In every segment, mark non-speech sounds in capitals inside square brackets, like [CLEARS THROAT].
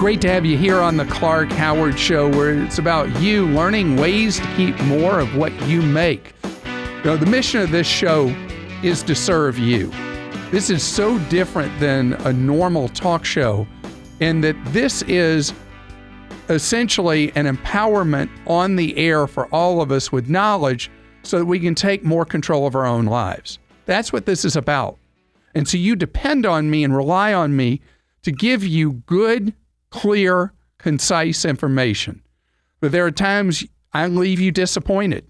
Great to have you here on the Clark Howard Show, where it's about you learning ways to keep more of what you make. You know, the mission of this show is to serve you. This is so different than a normal talk show, in that this is essentially an empowerment on the air for all of us with knowledge so that we can take more control of our own lives. That's what this is about. And so you depend on me and rely on me to give you good, clear, concise information. But there are times I leave you disappointed,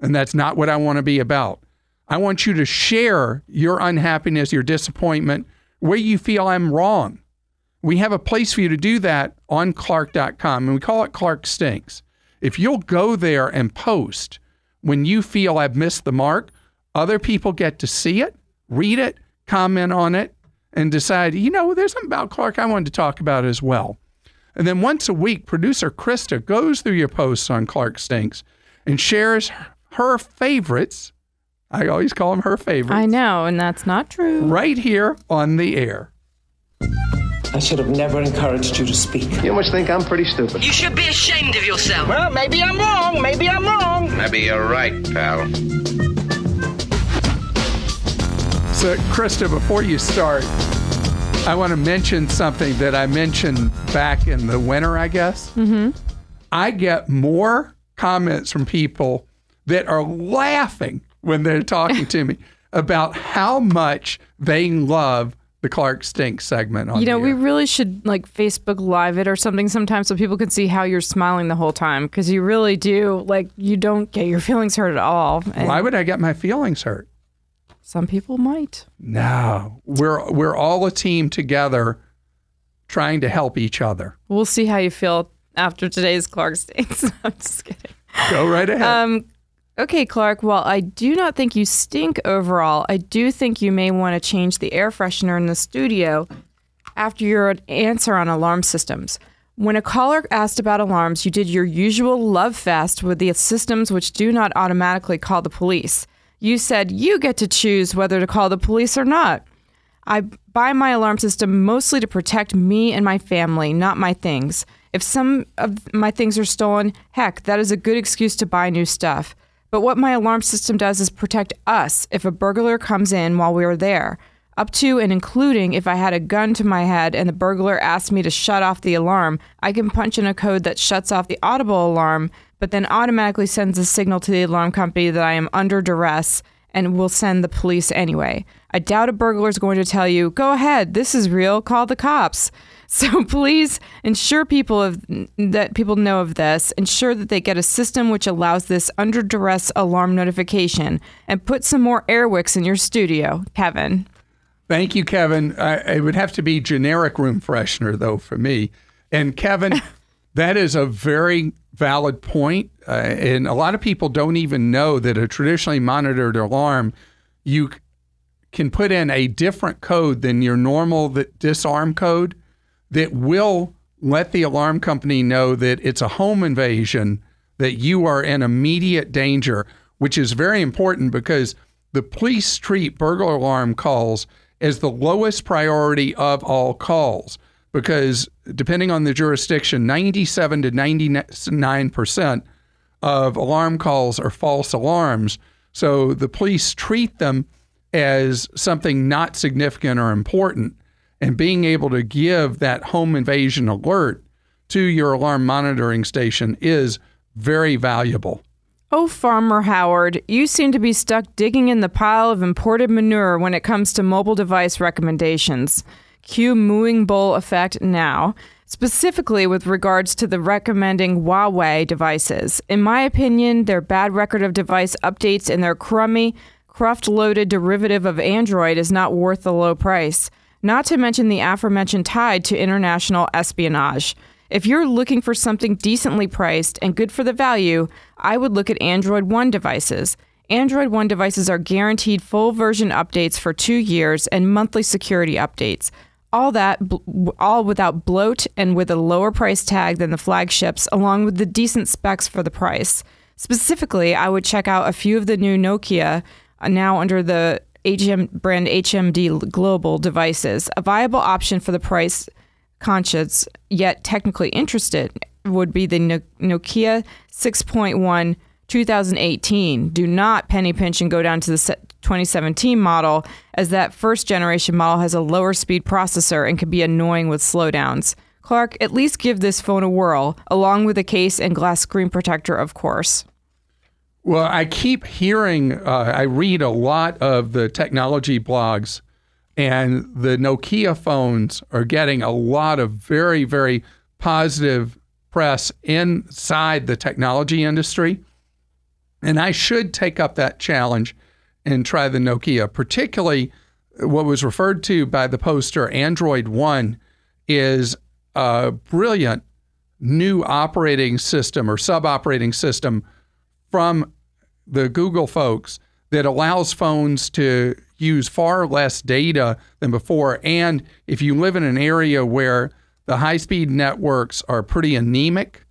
and that's not what I want to be about. I want you to share your unhappiness, your disappointment, where you feel I'm wrong. We have a place for you to do that on Clark.com, and we call it Clark Stinks. If you'll go there and post when you feel I've missed the mark, other people get to see it, read it, comment on it, and decide, you know, there's something about Clark I wanted to talk about as well. And then once a week, producer Krista goes through your posts on Clark Stinks and shares her favorites. I always call them her favorites. I know, and that's not true. Right here on the air. I should have never encouraged you to speak. You must think I'm pretty stupid. You should be ashamed of yourself. Well, maybe I'm wrong. Maybe I'm wrong. Maybe you're right, pal. So, Krista, before you start, I want to mention something that I mentioned back in the winter, I guess. Mm-hmm. I get more comments from people that are laughing when they're talking to me [LAUGHS] about how much they love the Clark Stink segment on You know, we really should like Facebook Live it or something sometimes so people can see how you're smiling the whole time because you really do. Like, you don't get your feelings hurt at all. And Why would I get my feelings hurt? Some people might. No, we're we're all a team together, trying to help each other. We'll see how you feel after today's Clark Stinks. [LAUGHS] I'm just kidding. Go right ahead. Um, okay, Clark. While I do not think you stink overall, I do think you may want to change the air freshener in the studio after your answer on alarm systems. When a caller asked about alarms, you did your usual love fest with the systems which do not automatically call the police. You said you get to choose whether to call the police or not. I buy my alarm system mostly to protect me and my family, not my things. If some of my things are stolen, heck, that is a good excuse to buy new stuff. But what my alarm system does is protect us if a burglar comes in while we are there, up to and including if I had a gun to my head and the burglar asked me to shut off the alarm, I can punch in a code that shuts off the audible alarm, but then automatically sends a signal to the alarm company that I am under duress and will send the police anyway. I doubt a burglar is going to tell you, go ahead, this is real, call the cops. [LAUGHS] So please ensure people of, that people know of this. Ensure that they get a system which allows this under duress alarm notification, and put some more Airwicks in your studio, Kevin. Thank you, Kevin. I, it would have to be generic room freshener, though, for me. And Kevin, [LAUGHS] that is a very valid point. Uh, and a lot of people don't even know that a traditionally monitored alarm, you can put in a different code than your normal disarm code that will let the alarm company know that it's a home invasion, that you are in immediate danger, which is very important because the police treat burglar alarm calls as the lowest priority of all calls because depending on the jurisdiction 97 to 99% of alarm calls are false alarms. So the police treat them as something not significant or important. And being able to give that home invasion alert to your alarm monitoring station is very valuable. Oh, Farmer Howard, you seem to be stuck digging in the pile of imported manure when it comes to mobile device recommendations. Cue mooing bowl effect now. Specifically, with regards to the recommending Huawei devices. In my opinion, their bad record of device updates and their crummy, cruft loaded derivative of Android is not worth the low price, not to mention the aforementioned tied to international espionage. If you're looking for something decently priced and good for the value, I would look at Android One devices. Android One devices are guaranteed full version updates for two years and monthly security updates. All that, all without bloat and with a lower price tag than the flagships, along with the decent specs for the price. Specifically, I would check out a few of the new Nokia, uh, now under the HM brand HMD Global devices. A viable option for the price conscious yet technically interested would be the Nokia 6.1 2018. Do not penny pinch and go down to the 2017 model, as that first generation model has a lower speed processor and can be annoying with slowdowns. Clark, at least give this phone a whirl, along with a case and glass screen protector, of course. Well, I keep hearing, uh, I read a lot of the technology blogs, and the Nokia phones are getting a lot of very, very positive press inside the technology industry. And I should take up that challenge and try the Nokia, particularly what was referred to by the poster Android One is a brilliant new operating system or sub operating system from the Google folks that allows phones to use far less data than before. And if you live in an area where the high speed networks are pretty anemic,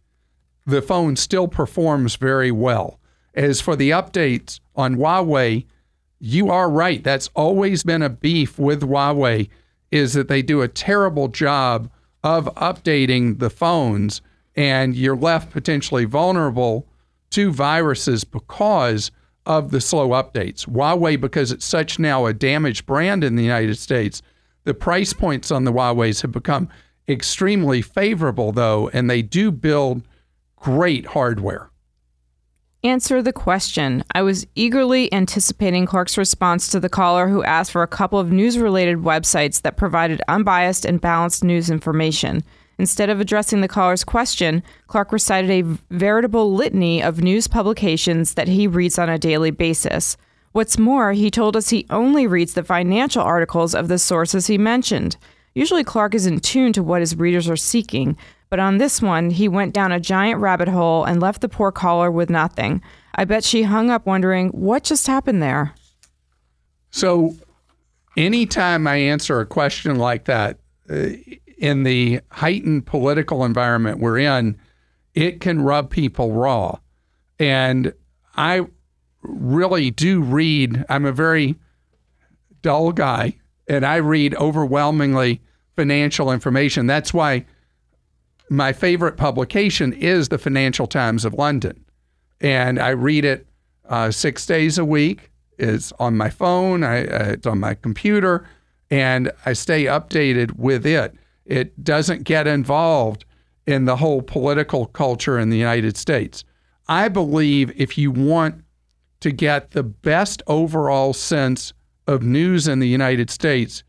the phone still performs very well. As for the updates on Huawei, you are right. That's always been a beef with Huawei is that they do a terrible job of updating the phones and you're left potentially vulnerable to viruses because of the slow updates. Huawei because it's such now a damaged brand in the United States, the price points on the Huawei's have become extremely favorable though and they do build great hardware answer the question. I was eagerly anticipating Clark's response to the caller who asked for a couple of news related websites that provided unbiased and balanced news information. Instead of addressing the caller's question, Clark recited a veritable litany of news publications that he reads on a daily basis. What's more, he told us he only reads the financial articles of the sources he mentioned. Usually, Clark is in tune to what his readers are seeking, but on this one, he went down a giant rabbit hole and left the poor caller with nothing. I bet she hung up wondering what just happened there. So, anytime I answer a question like that, uh, in the heightened political environment we're in, it can rub people raw. And I really do read, I'm a very dull guy, and I read overwhelmingly financial information. That's why my favorite publication is the Financial Times of London, and I read it uh, six days a week. It's on my phone, I, uh, it's on my computer, and I stay updated with it. It doesn't get involved in the whole political culture in the United States. I believe if you want to get the best overall sense of news in the United States,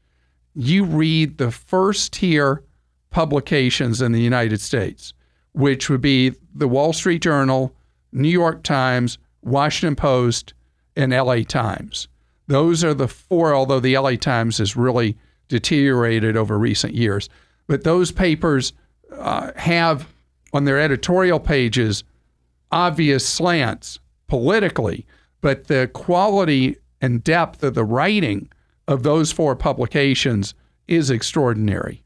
you read the first tier publications in the United States, which would be the Wall Street Journal, New York Times, Washington Post, and LA Times. Those are the four, although the LA Times has really deteriorated over recent years. But those papers uh, have on their editorial pages obvious slants politically, but the quality and depth of the writing of those four publications is extraordinary.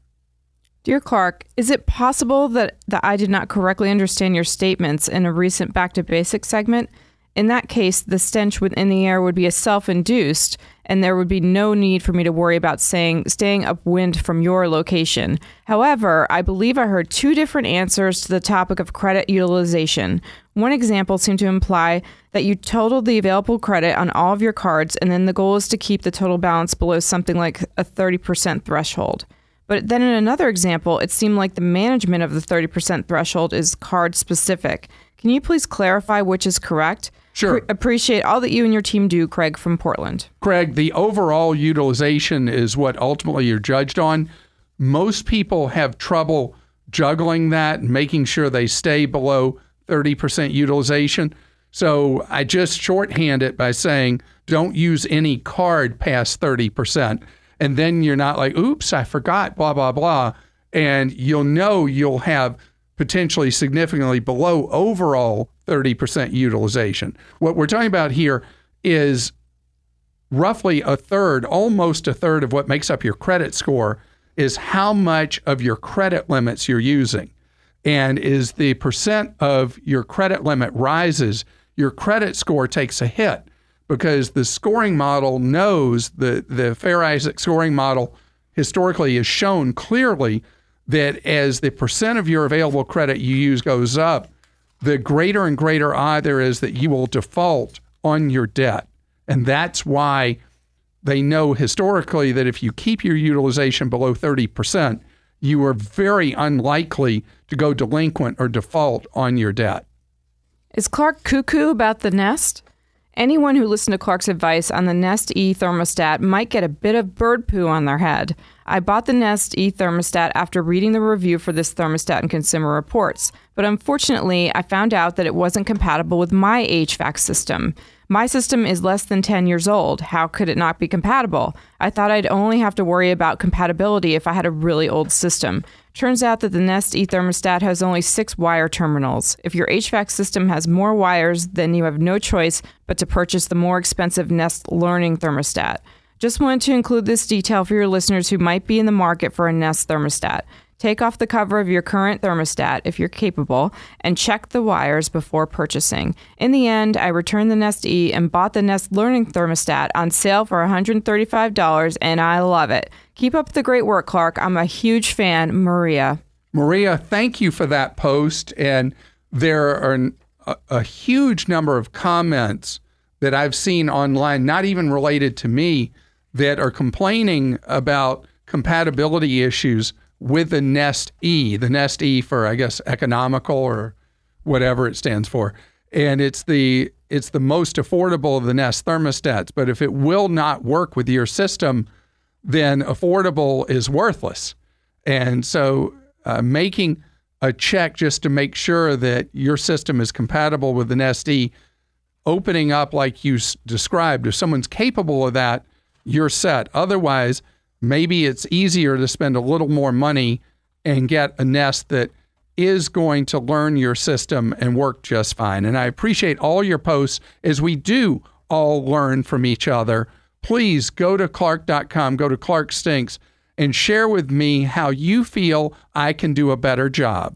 Dear Clark, is it possible that, that I did not correctly understand your statements in a recent Back to Basics segment? In that case, the stench within the air would be a self induced, and there would be no need for me to worry about saying, staying upwind from your location. However, I believe I heard two different answers to the topic of credit utilization. One example seemed to imply that you totaled the available credit on all of your cards, and then the goal is to keep the total balance below something like a 30% threshold. But then in another example, it seemed like the management of the 30% threshold is card specific. Can you please clarify which is correct? Sure. Pre- appreciate all that you and your team do, Craig from Portland. Craig, the overall utilization is what ultimately you're judged on. Most people have trouble juggling that and making sure they stay below 30% utilization. So I just shorthand it by saying don't use any card past 30%. And then you're not like, oops, I forgot, blah, blah, blah. And you'll know you'll have potentially significantly below overall 30% utilization. What we're talking about here is roughly a third, almost a third of what makes up your credit score is how much of your credit limits you're using. And is the percent of your credit limit rises, your credit score takes a hit because the scoring model knows the the Fair Isaac scoring model historically has shown clearly that as the percent of your available credit you use goes up, the greater and greater odd there is that you will default on your debt. And that's why they know historically that if you keep your utilization below 30%, you are very unlikely to go delinquent or default on your debt. Is Clark cuckoo about the Nest? Anyone who listened to Clark's advice on the Nest E thermostat might get a bit of bird poo on their head. I bought the Nest E thermostat after reading the review for this thermostat in Consumer Reports, but unfortunately, I found out that it wasn't compatible with my HVAC system. My system is less than 10 years old. How could it not be compatible? I thought I'd only have to worry about compatibility if I had a really old system. Turns out that the Nest E thermostat has only six wire terminals. If your HVAC system has more wires, then you have no choice but to purchase the more expensive Nest Learning thermostat. Just wanted to include this detail for your listeners who might be in the market for a Nest thermostat. Take off the cover of your current thermostat if you're capable and check the wires before purchasing. In the end, I returned the Nest E and bought the Nest Learning thermostat on sale for $135 and I love it. Keep up the great work, Clark. I'm a huge fan, Maria. Maria, thank you for that post. And there are an, a, a huge number of comments that I've seen online, not even related to me, that are complaining about compatibility issues with the Nest E, the Nest E for I guess economical or whatever it stands for. And it's the it's the most affordable of the Nest thermostats, but if it will not work with your system, then affordable is worthless. And so uh, making a check just to make sure that your system is compatible with the Nest E, opening up like you s- described, if someone's capable of that, you're set. Otherwise, maybe it's easier to spend a little more money and get a nest that is going to learn your system and work just fine. And I appreciate all your posts as we do all learn from each other. Please go to clark.com, go to Clark Stinks, and share with me how you feel I can do a better job.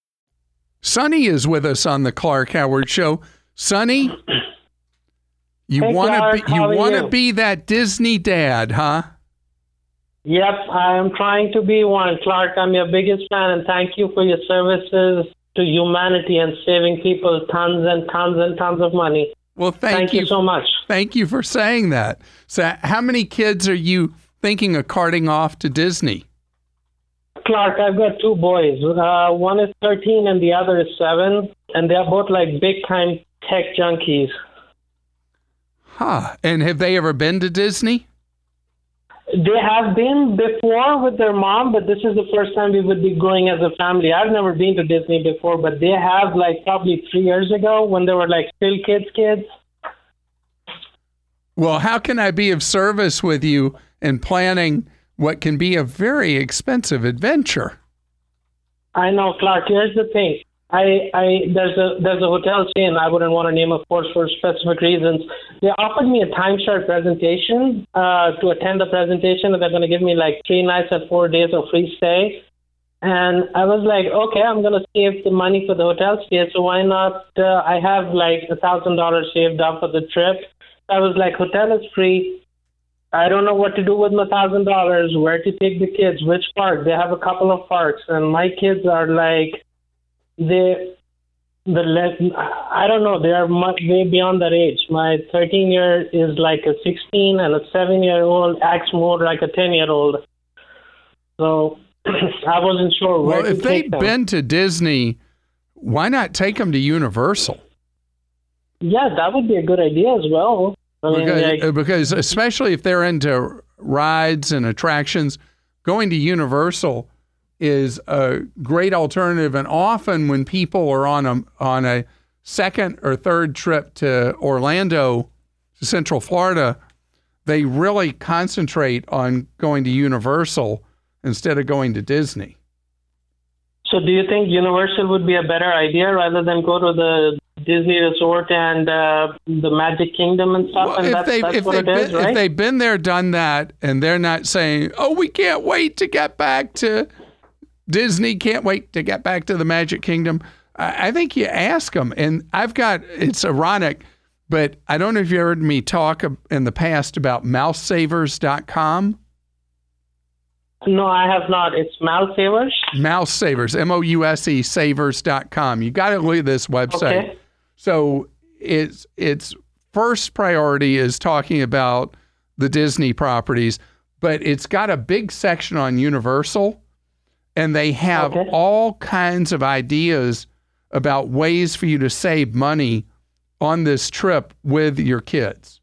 Sonny is with us on the Clark Howard Show. Sonny, you Hey, want to be you want to be that Disney dad, huh? Yep, I am trying to be one. Clark, I'm your biggest fan, and thank you for your services to humanity and saving people tons and tons and tons of money. Well, thank, Thank you so much. Thank you for saying that. So, how many kids are you thinking of carting off to Disney? Clark, I've got two boys. Uh, one is 13 and the other is 7, and they're both like big time tech junkies. Huh. And have they ever been to Disney? They have been before with their mom, but this is the first time we would be going as a family. I've never been to Disney before, but they have like probably three years ago when they were like still kids, kids. Well, how can I be of service with you in planning what can be a very expensive adventure? I know, Clark. Here's the thing. I, I there's a there's a hotel chain. I wouldn't want to name, of course, for specific reasons. They offered me a timeshare presentation uh, to attend the presentation, and they're going to give me like three nights and four days of free stay. And I was like, okay, I'm going to save the money for the hotel stay, so why not? Uh, I have like a thousand dollars saved up for the trip. I was like, hotel is free. I don't know what to do with my thousand dollars, where to take the kids, which park. They have a couple of parks, and my kids are like, they the less I don't know. They are much, way beyond that age. My 13 year is like a 16, and a seven year old acts more like a 10 year old. So [CLEARS THROAT] I wasn't sure. Well, if they've been to Disney, why not take them to Universal? Yeah, that would be a good idea as well. I mean, because, like, uh, because especially if they're into rides and attractions, going to Universal is a great alternative. And often when people are on a on a second or third trip to Orlando, to Central Florida, they really concentrate on going to Universal instead of going to Disney. So, do you think Universal would be a better idea rather than go to the Disney Resort and uh, the Magic Kingdom and stuff? Well, and if, that's, they, that's if, they've been, right? if they've been there, done that, and they're not saying, "Oh, we can't wait to get back to Disney," can't wait to get back to the Magic Kingdom. I, I think you ask them, and I've got. It's ironic, but I don't know if you heard me talk in the past about MouseSavers.com. No, I have not. It's Mouse Savers. Mouse Savers, M O U S E Savers.com. You got to look at this website. Okay. So it's its first priority is talking about the Disney properties, but it's got a big section on Universal, and they have Okay. all kinds of ideas about ways for you to save money on this trip with your kids.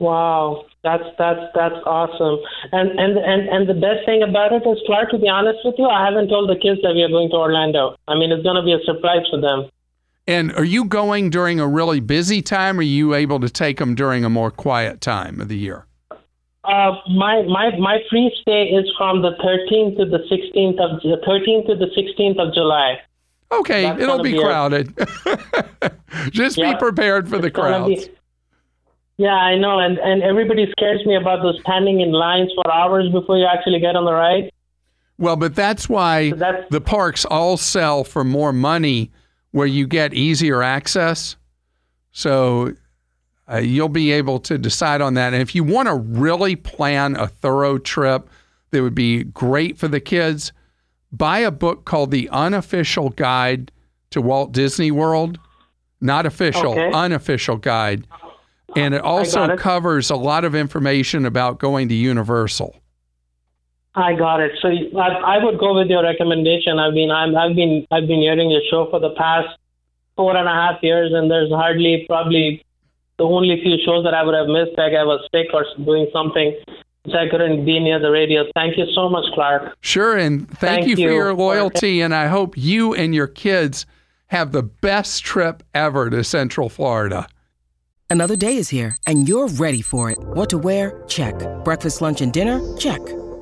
Wow, that's that's that's awesome. And and and and the best thing about it is, Clark. To be honest with you, I haven't told the kids that we are going to Orlando. I mean, it's going to be a surprise for them. And are you going during a really busy time? Or are you able to take them during a more quiet time of the year? Uh, my my my free stay is from the 13th to the 16th of the 13th to the 16th of July. Okay, That's it'll be be crowded. [LAUGHS] Just Yeah, be prepared for the It's gonna be- crowds. yeah, I know, and and everybody scares me about those standing in lines for hours before you actually get on the ride. Well, but that's why So that's- the parks all sell for more money where you get easier access. So uh, you'll be able to decide on that. And if you want to really plan a thorough trip that would be great for the kids, buy a book called The Unofficial Guide to Walt Disney World. Not official, Okay. unofficial guide. And it also it. covers a lot of information about going to Universal. I got it. So I, I would go with your recommendation. I mean, I'm, I've been I've been hearing your show for the past four and a half years, and there's hardly probably the only few shows that I would have missed, like I was sick or doing something, so I couldn't be near the radio. Thank you so much, Clark. Sure, and thank, Thank you for your loyalty. And I hope you and your kids have the best trip ever to Central Florida. Another day is here, and you're ready for it. What to wear? Check. Breakfast, lunch, and dinner? Check.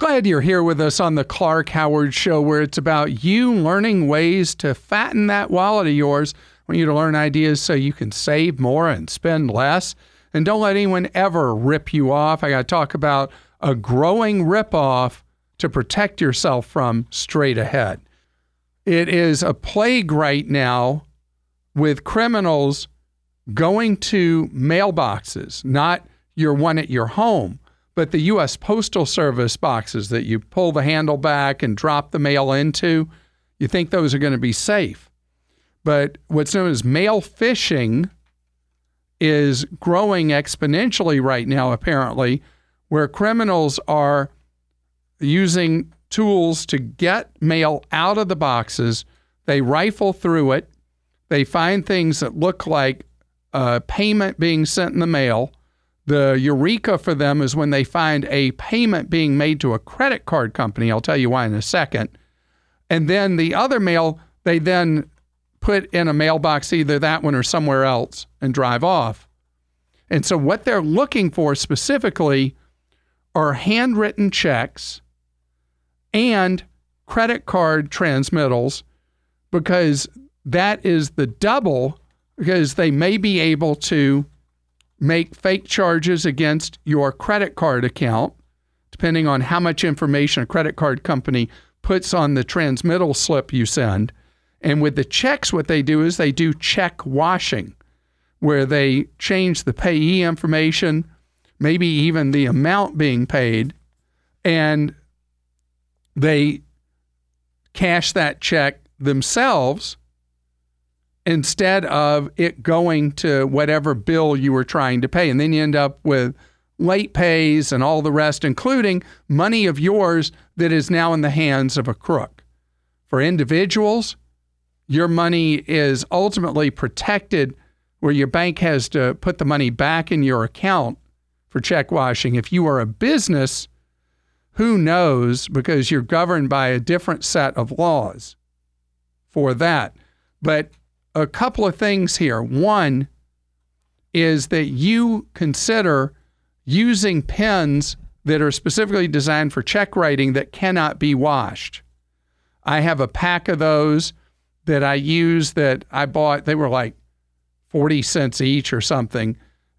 Glad you're here with us on the Clark Howard Show, where it's about you learning ways to fatten that wallet of yours. I want you to learn ideas so you can save more and spend less. And don't let anyone ever rip you off. I got to talk about a growing ripoff to protect yourself from straight ahead. It is a plague right now with criminals going to mailboxes, not your one at your home, but the U.S. Postal Service boxes that you pull the handle back and drop the mail into. You think those are going to be safe. But what's known as mail phishing is growing exponentially right now, apparently, where criminals are using tools to get mail out of the boxes. They rifle through it. They find things that look like a payment being sent in the mail. The eureka for them is when they find a payment being made to a credit card company. I'll tell you why in a second. And then the other mail, they then put in a mailbox, either that one or somewhere else, and drive off. And so, what they're looking for specifically are handwritten checks and credit card transmittals because that is the double because they may be able to make fake charges against your credit card account, depending on how much information a credit card company puts on the transmittal slip you send. And with the checks, what they do is they do check washing, where they change the payee information, maybe even the amount being paid, and they cash that check themselves instead of it going to whatever bill you were trying to pay. And then you end up with late pays and all the rest, including money of yours that is now in the hands of a crook. For individuals, your money is ultimately protected where your bank has to put the money back in your account for check washing. If you are a business, who knows because you're governed by a different set of laws for that. But a couple of things here. One is that you consider using pens that are specifically designed for check writing that cannot be washed. I have a pack of those that I use that I bought. They were like 40 cents each or something.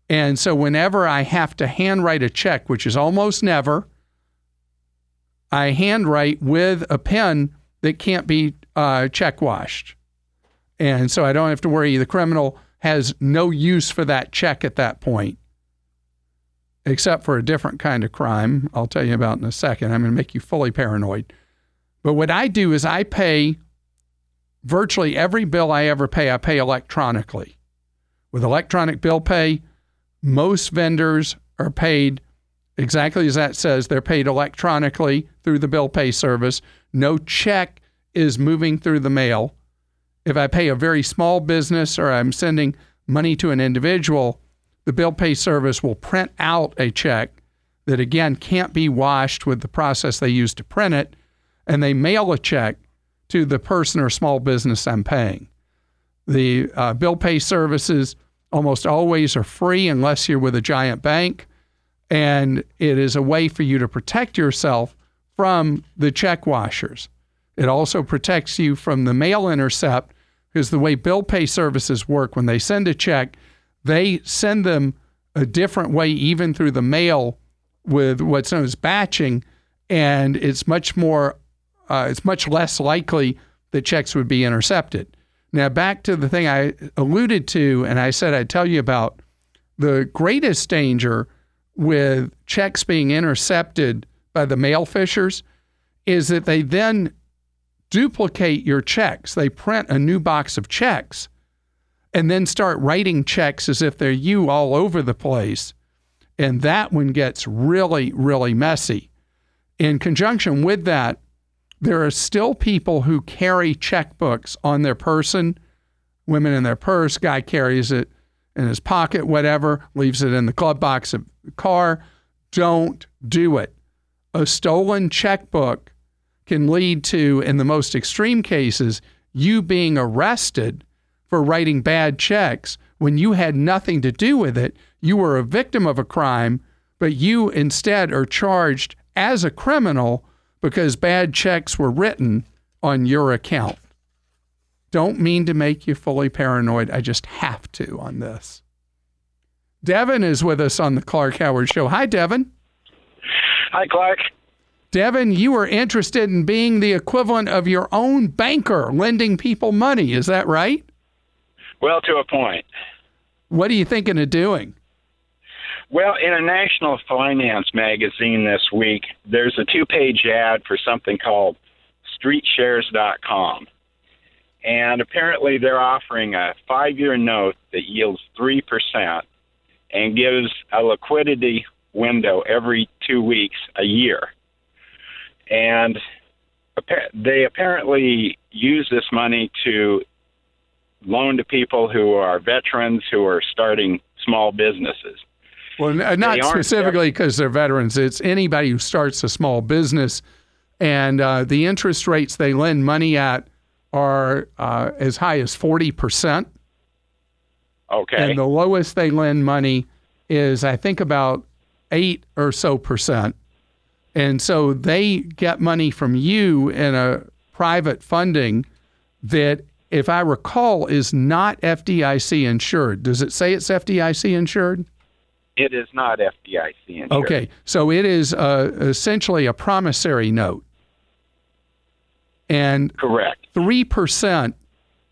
And so whenever I have to handwrite a check, which is almost never, I handwrite with a pen that can't be uh, check washed. And so I don't have to worry. The criminal has no use for that check at that point, except for a different kind of crime I'll tell you about in a second. I'm going to make you fully paranoid. But what I do is I pay virtually every bill I ever pay, I pay electronically. With electronic bill pay, most vendors are paid exactly as that says. They're paid electronically through the bill pay service. No check is moving through the mail. If I pay a very small business or I'm sending money to an individual, the bill pay service will print out a check that again can't be washed with the process they use to print it, and they mail a check to the person or small business I'm paying. The uh, bill pay services almost always are free unless you're with a giant bank, and it is a way for you to protect yourself from the check washers. It also protects you from the mail intercept because the way bill pay services work, when they send a check, they send them a different way, even through the mail, with what's known as batching, and it's much more, uh, it's much less likely that checks would be intercepted. Now, back to the thing I alluded to, and I said I'd tell you about the greatest danger with checks being intercepted by the mail fishers is that they then duplicate your checks. They print a new box of checks and then start writing checks as if they're you all over the place. And that one gets really, really messy. In conjunction with that, there are still people who carry checkbooks on their person, women in their purse, guy carries it in his pocket, whatever, leaves it in the glove box of the car. Don't do it. A stolen checkbook can lead to, in the most extreme cases, you being arrested for writing bad checks when you had nothing to do with it. You were a victim of a crime, but you instead are charged as a criminal because bad checks were written on your account. Don't mean to make you fully paranoid. I just have to on this. Devin is with us on the Clark Howard Show. Hi, Devin. Hi, Clark. Devin, you are interested in being the equivalent of your own banker, lending people money. Is that right? Well, to a point. What are you thinking of doing? Well, in a national finance magazine this week, there's a two page ad for something called streetshares.com. And apparently, they're offering a five year note that yields 3% and gives a liquidity window every two weeks a year and they apparently use this money to loan to people who are veterans who are starting small businesses. Well, not specifically because they're veterans. It's anybody who starts a small business, and uh, the interest rates they lend money at are uh, as high as forty percent. Okay. And the lowest they lend money is, I think, about eight or so percent. And so they get money from you in a private funding that, if I recall, is not FDIC insured. Does it say it's FDIC insured? It is not FDIC insured. Okay, so it is uh, essentially a promissory note. And correct. 3%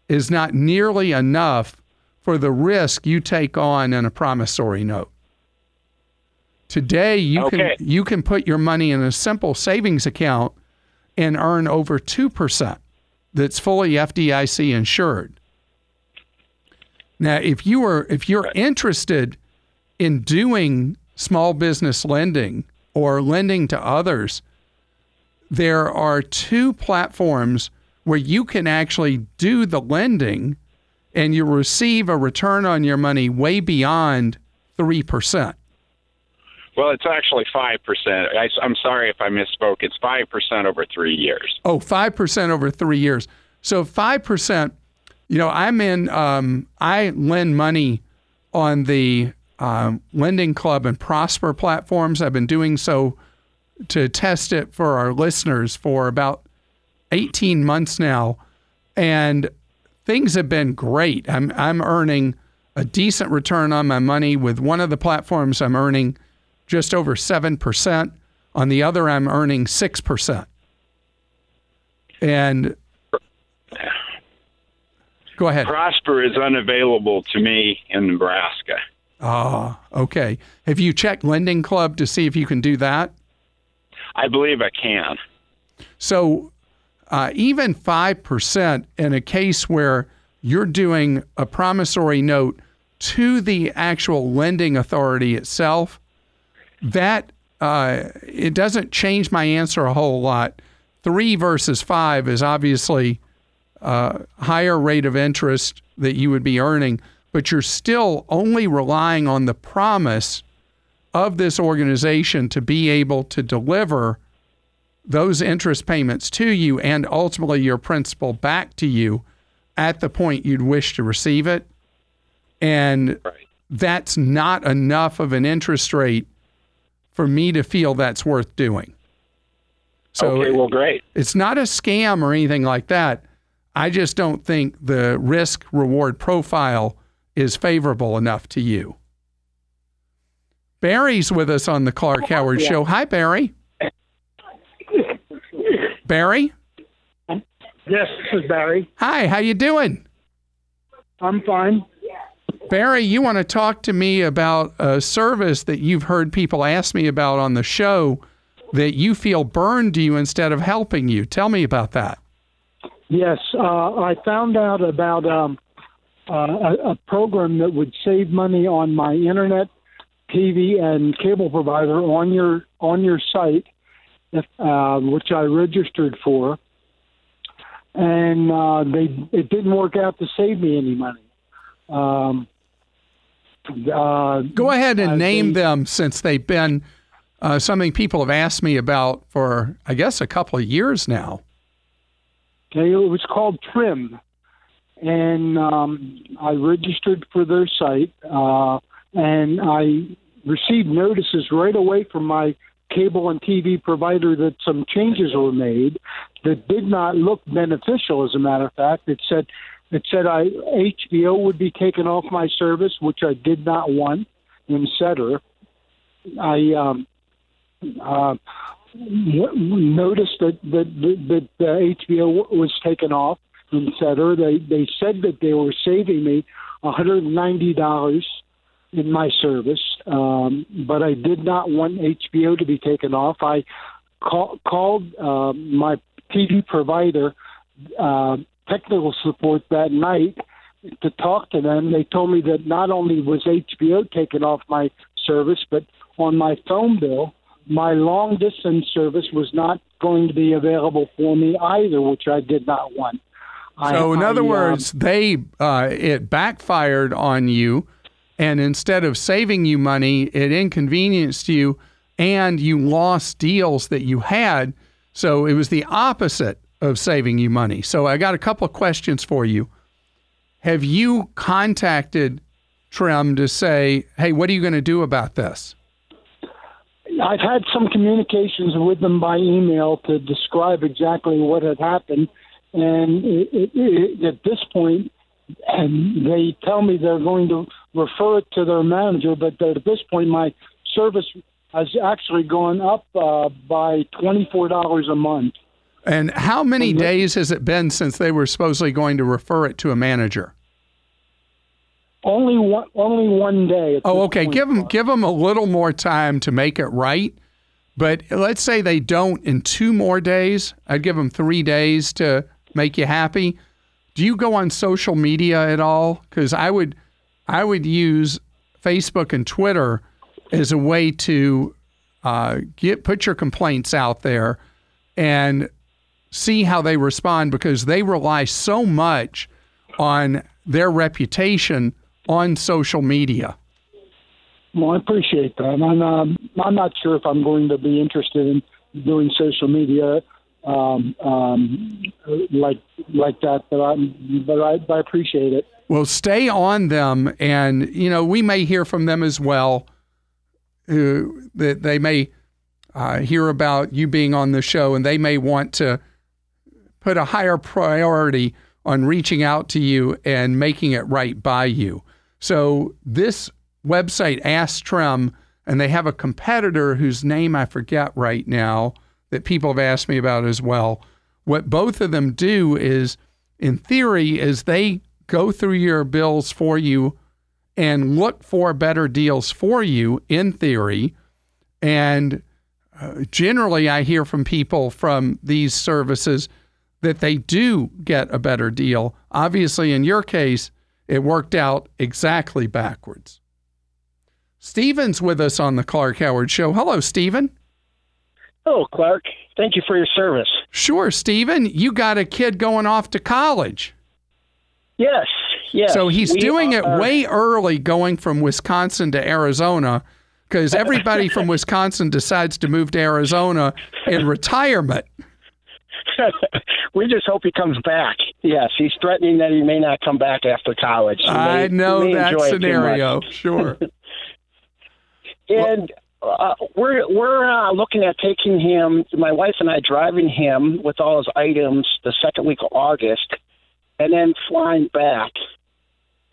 is not nearly enough for the risk you take on in a promissory note. Today you okay. can you can put your money in a simple savings account and earn over 2% that's fully FDIC insured. Now, if you are if you're interested in doing small business lending or lending to others, there are two platforms where you can actually do the lending and you receive a return on your money way beyond 3%. Well, it's actually 5%. I, am sorry if I misspoke. It's 5% over three years. Oh, 5% over three years. So 5%, you know, I'm in, um, I lend money on the um, Lending Club and Prosper platforms. I've been doing so to test it for our listeners for about 18 months now. And things have been great. I'm, I'm earning a decent return on my money with one of the platforms. I'm earning just over 7%. On the other, I'm earning 6%. And go ahead. Prosper is unavailable to me in Nebraska. Ah, okay. Have you checked Lending Club to see if you can do that? I believe I can. So, uh, even 5% in a case where you're doing a promissory note to the actual lending authority itself, that uh, it doesn't change my answer a whole lot. Three versus five is obviously a uh, higher rate of interest that you would be earning, but you're still only relying on the promise of this organization to be able to deliver those interest payments to you and ultimately your principal back to you at the point you'd wish to receive it. And right. that's not enough of an interest rate for me to feel that's worth doing. So okay, well, great. It's not a scam or anything like that. I just don't think the risk reward profile is favorable enough to you. Barry's with us on the Clark Howard yeah. Show. Hi, Barry. Barry. Yes, this is Barry. Hi, how you doing? I'm fine. Barry, you want to talk to me about a service that you've heard people ask me about on the show that you feel burned you instead of helping you. Tell me about that. Yes, uh, I found out about um, uh, a, a, program that would save money on my internet, TV, and cable provider on your on your site, if, uh, which I registered for, and uh, they it didn't work out to save me any money. Um, uh, Go ahead and name they, them since they've been uh, something people have asked me about for, I guess, a couple of years now. Okay, it was called Trim, and um, I registered for their site, uh, and I received notices right away from my cable and TV provider that some changes were made that did not look beneficial. As a matter of fact, it said it said I HBO would be taken off my service, which I did not want in Setter. I um, uh, noticed that that, that, that HBO was taken off in Setter. They they said that they were saving me $190 in my service, um, but I did not want HBO to be taken off. I call, called uh, my TV provider. Uh, technical support that night to talk to them. They told me that not only was HBO taken off my service, but on my phone bill, my long distance service was not going to be available for me either, which I did not want. So, I, in other I, words, um, they uh, it backfired on you, and instead of saving you money, it inconvenienced you, and you lost deals that you had. So it was the opposite of saving you money. So I got a couple of questions for you. Have you contacted Trim to say, hey, what are you going to do about this? I've had some communications with them by email to describe exactly what had happened. And it, it, it, at this point, and they tell me they're going to refer it to their manager. But at this point, my service has actually gone up uh, by $24 a month. And how many days has it been since they were supposedly going to refer it to a manager? Only one, only one day. Oh, okay. Give them, give them a little more time to make it right. But let's say they don't in two more days. I'd give them three days to make you happy. Do you go on social media at all? Because I would, I would use Facebook and Twitter as a way to uh, get put your complaints out there and see how they respond because they rely so much on their reputation on social media. Well, I appreciate that. And um, I'm not sure if I'm going to be interested in doing social media um, um, like like that, but I but I, but I appreciate it. Well, stay on them, and you know we may hear from them as well. Who that they may uh, hear about you being on the show, and they may want to put a higher priority on reaching out to you and making it right by you. So this website Astrim, and they have a competitor whose name I forget right now that people have asked me about as well. What both of them do is, in theory, is they go through your bills for you and look for better deals for you in theory. And uh, generally, I hear from people from these services that they do get a better deal. Obviously, in your case, it worked out exactly backwards. Stephen's with us on the Clark Howard Show. Hello, Stephen. Oh, Clark. Thank you for your service. Sure, Stephen. You got a kid going off to college. Yes, yes. So he's We doing it way early going from Wisconsin to Arizona because everybody from [LAUGHS] Wisconsin decides to move to Arizona in retirement. [LAUGHS] we just hope he comes back. Yes, he's threatening that he may not come back after college. He I may- know that enjoy it too scenario. [LAUGHS] Sure. And uh, we're we're uh, looking at taking him, my wife and I, driving him with all his items the second week of August, and then flying back.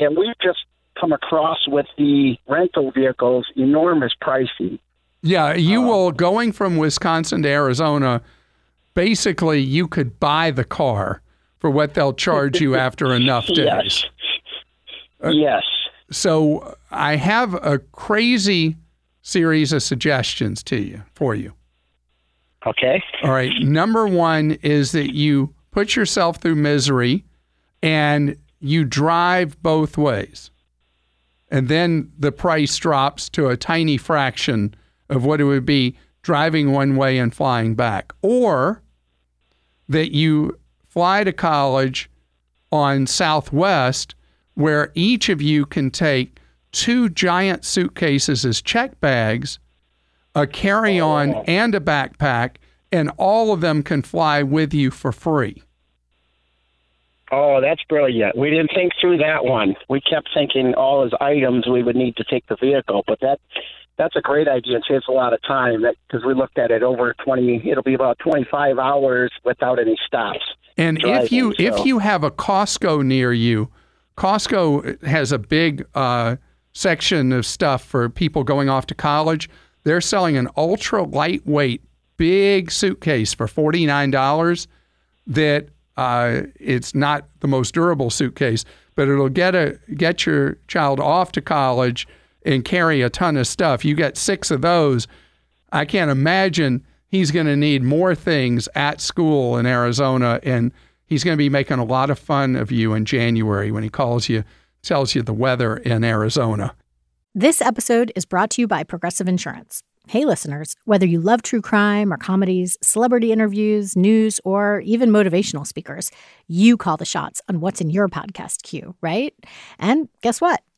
And we've just come across with the rental vehicles enormous pricing. Yeah, you will going from Wisconsin to Arizona. Basically, you could buy the car for what they'll charge you after enough [LAUGHS] days. Yes. yes. So I have a crazy series of suggestions to you for you. Okay. All right. Number one is that you put yourself through misery and you drive both ways. And then the price drops to a tiny fraction of what it would be driving one way and flying back. Or that you fly to college on Southwest, where each of you can take two giant suitcases as check bags, a carry on, oh, and a backpack, and all of them can fly with you for free. Oh, that's brilliant. We didn't think through that one. We kept thinking all as items we would need to take the vehicle, but that that's a great idea. It saves a lot of time because we looked at it over 20 it'll be about 25 hours without any stops. And if you so- if you have a Costco near you, Costco has a big uh, section of stuff for people going off to college. They're selling an ultra lightweight big suitcase for forty nine dollars. That uh, it's not the most durable suitcase, but it'll get a get your child off to college and carry a ton of stuff. You get six of those. I can't imagine he's going to need more things at school in Arizona, and he's going to be making a lot of fun of you in January when he calls you, tells you the weather in Arizona. This episode is brought to you by Progressive Insurance. Hey, listeners, whether you love true crime or comedies, celebrity interviews, news, or even motivational speakers, you call the shots on what's in your podcast queue, right? And guess what?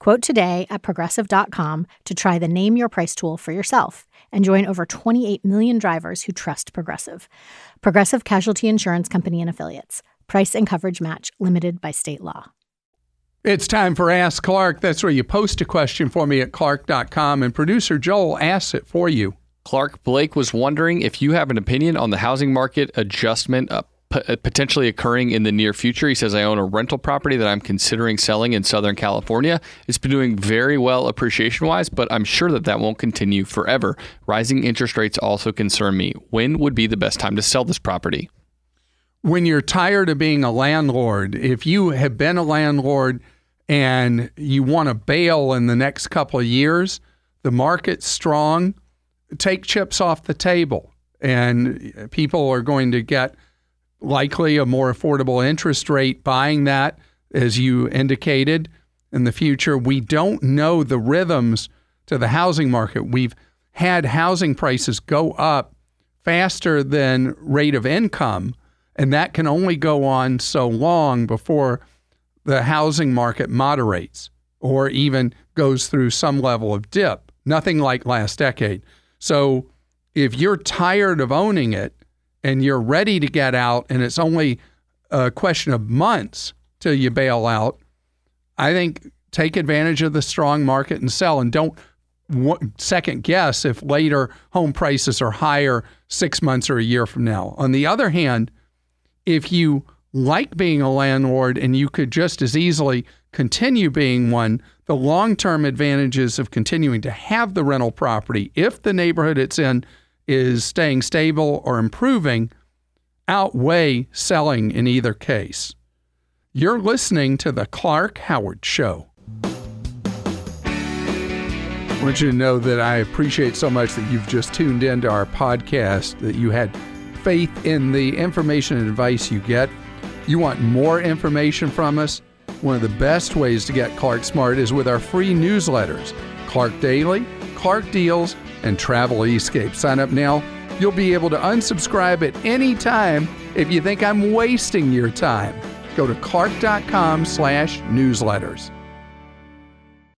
Quote today at progressive.com to try the Name Your Price tool for yourself and join over 28 million drivers who trust Progressive. Progressive Casualty Insurance Company and Affiliates. Price and coverage match limited by state law. It's time for Ask Clark. That's where you post a question for me at clark.com and producer Joel asks it for you. Clark Blake was wondering if you have an opinion on the housing market adjustment uh, p- uh, potentially occurring in the near future. He says, I own a rental property that I'm considering selling in Southern California. It's been doing very well appreciation wise, but I'm sure that that won't continue forever. Rising interest rates also concern me. When would be the best time to sell this property? When you're tired of being a landlord, if you have been a landlord and you want to bail in the next couple of years, the market's strong, take chips off the table. And people are going to get likely a more affordable interest rate buying that, as you indicated in the future. We don't know the rhythms to the housing market. We've had housing prices go up faster than rate of income, and that can only go on so long before the housing market moderates or even goes through some level of dip. Nothing like last decade. So if you're tired of owning it, and you're ready to get out and it's only a question of months till you bail out, I think take advantage of the strong market and sell and don't second guess if later home prices are higher six months or a year from now. On the other hand, if you like being a landlord and you could just as easily continue being one, the long term advantages of continuing to have the rental property, if the neighborhood it's in is staying stable or improving outweigh selling in either case. You're listening to The Clark Howard Show. I want you to know that I appreciate so much that you've just tuned into our podcast, that you had faith in the information and advice you get. You want more information from us? One of the best ways to get Clark Smart is with our free newsletters Clark Daily, Clark Deals, and Travel Escape. Sign up now. You'll be able to unsubscribe at any time if you think I'm wasting your time. Go to clark.com slash newsletters.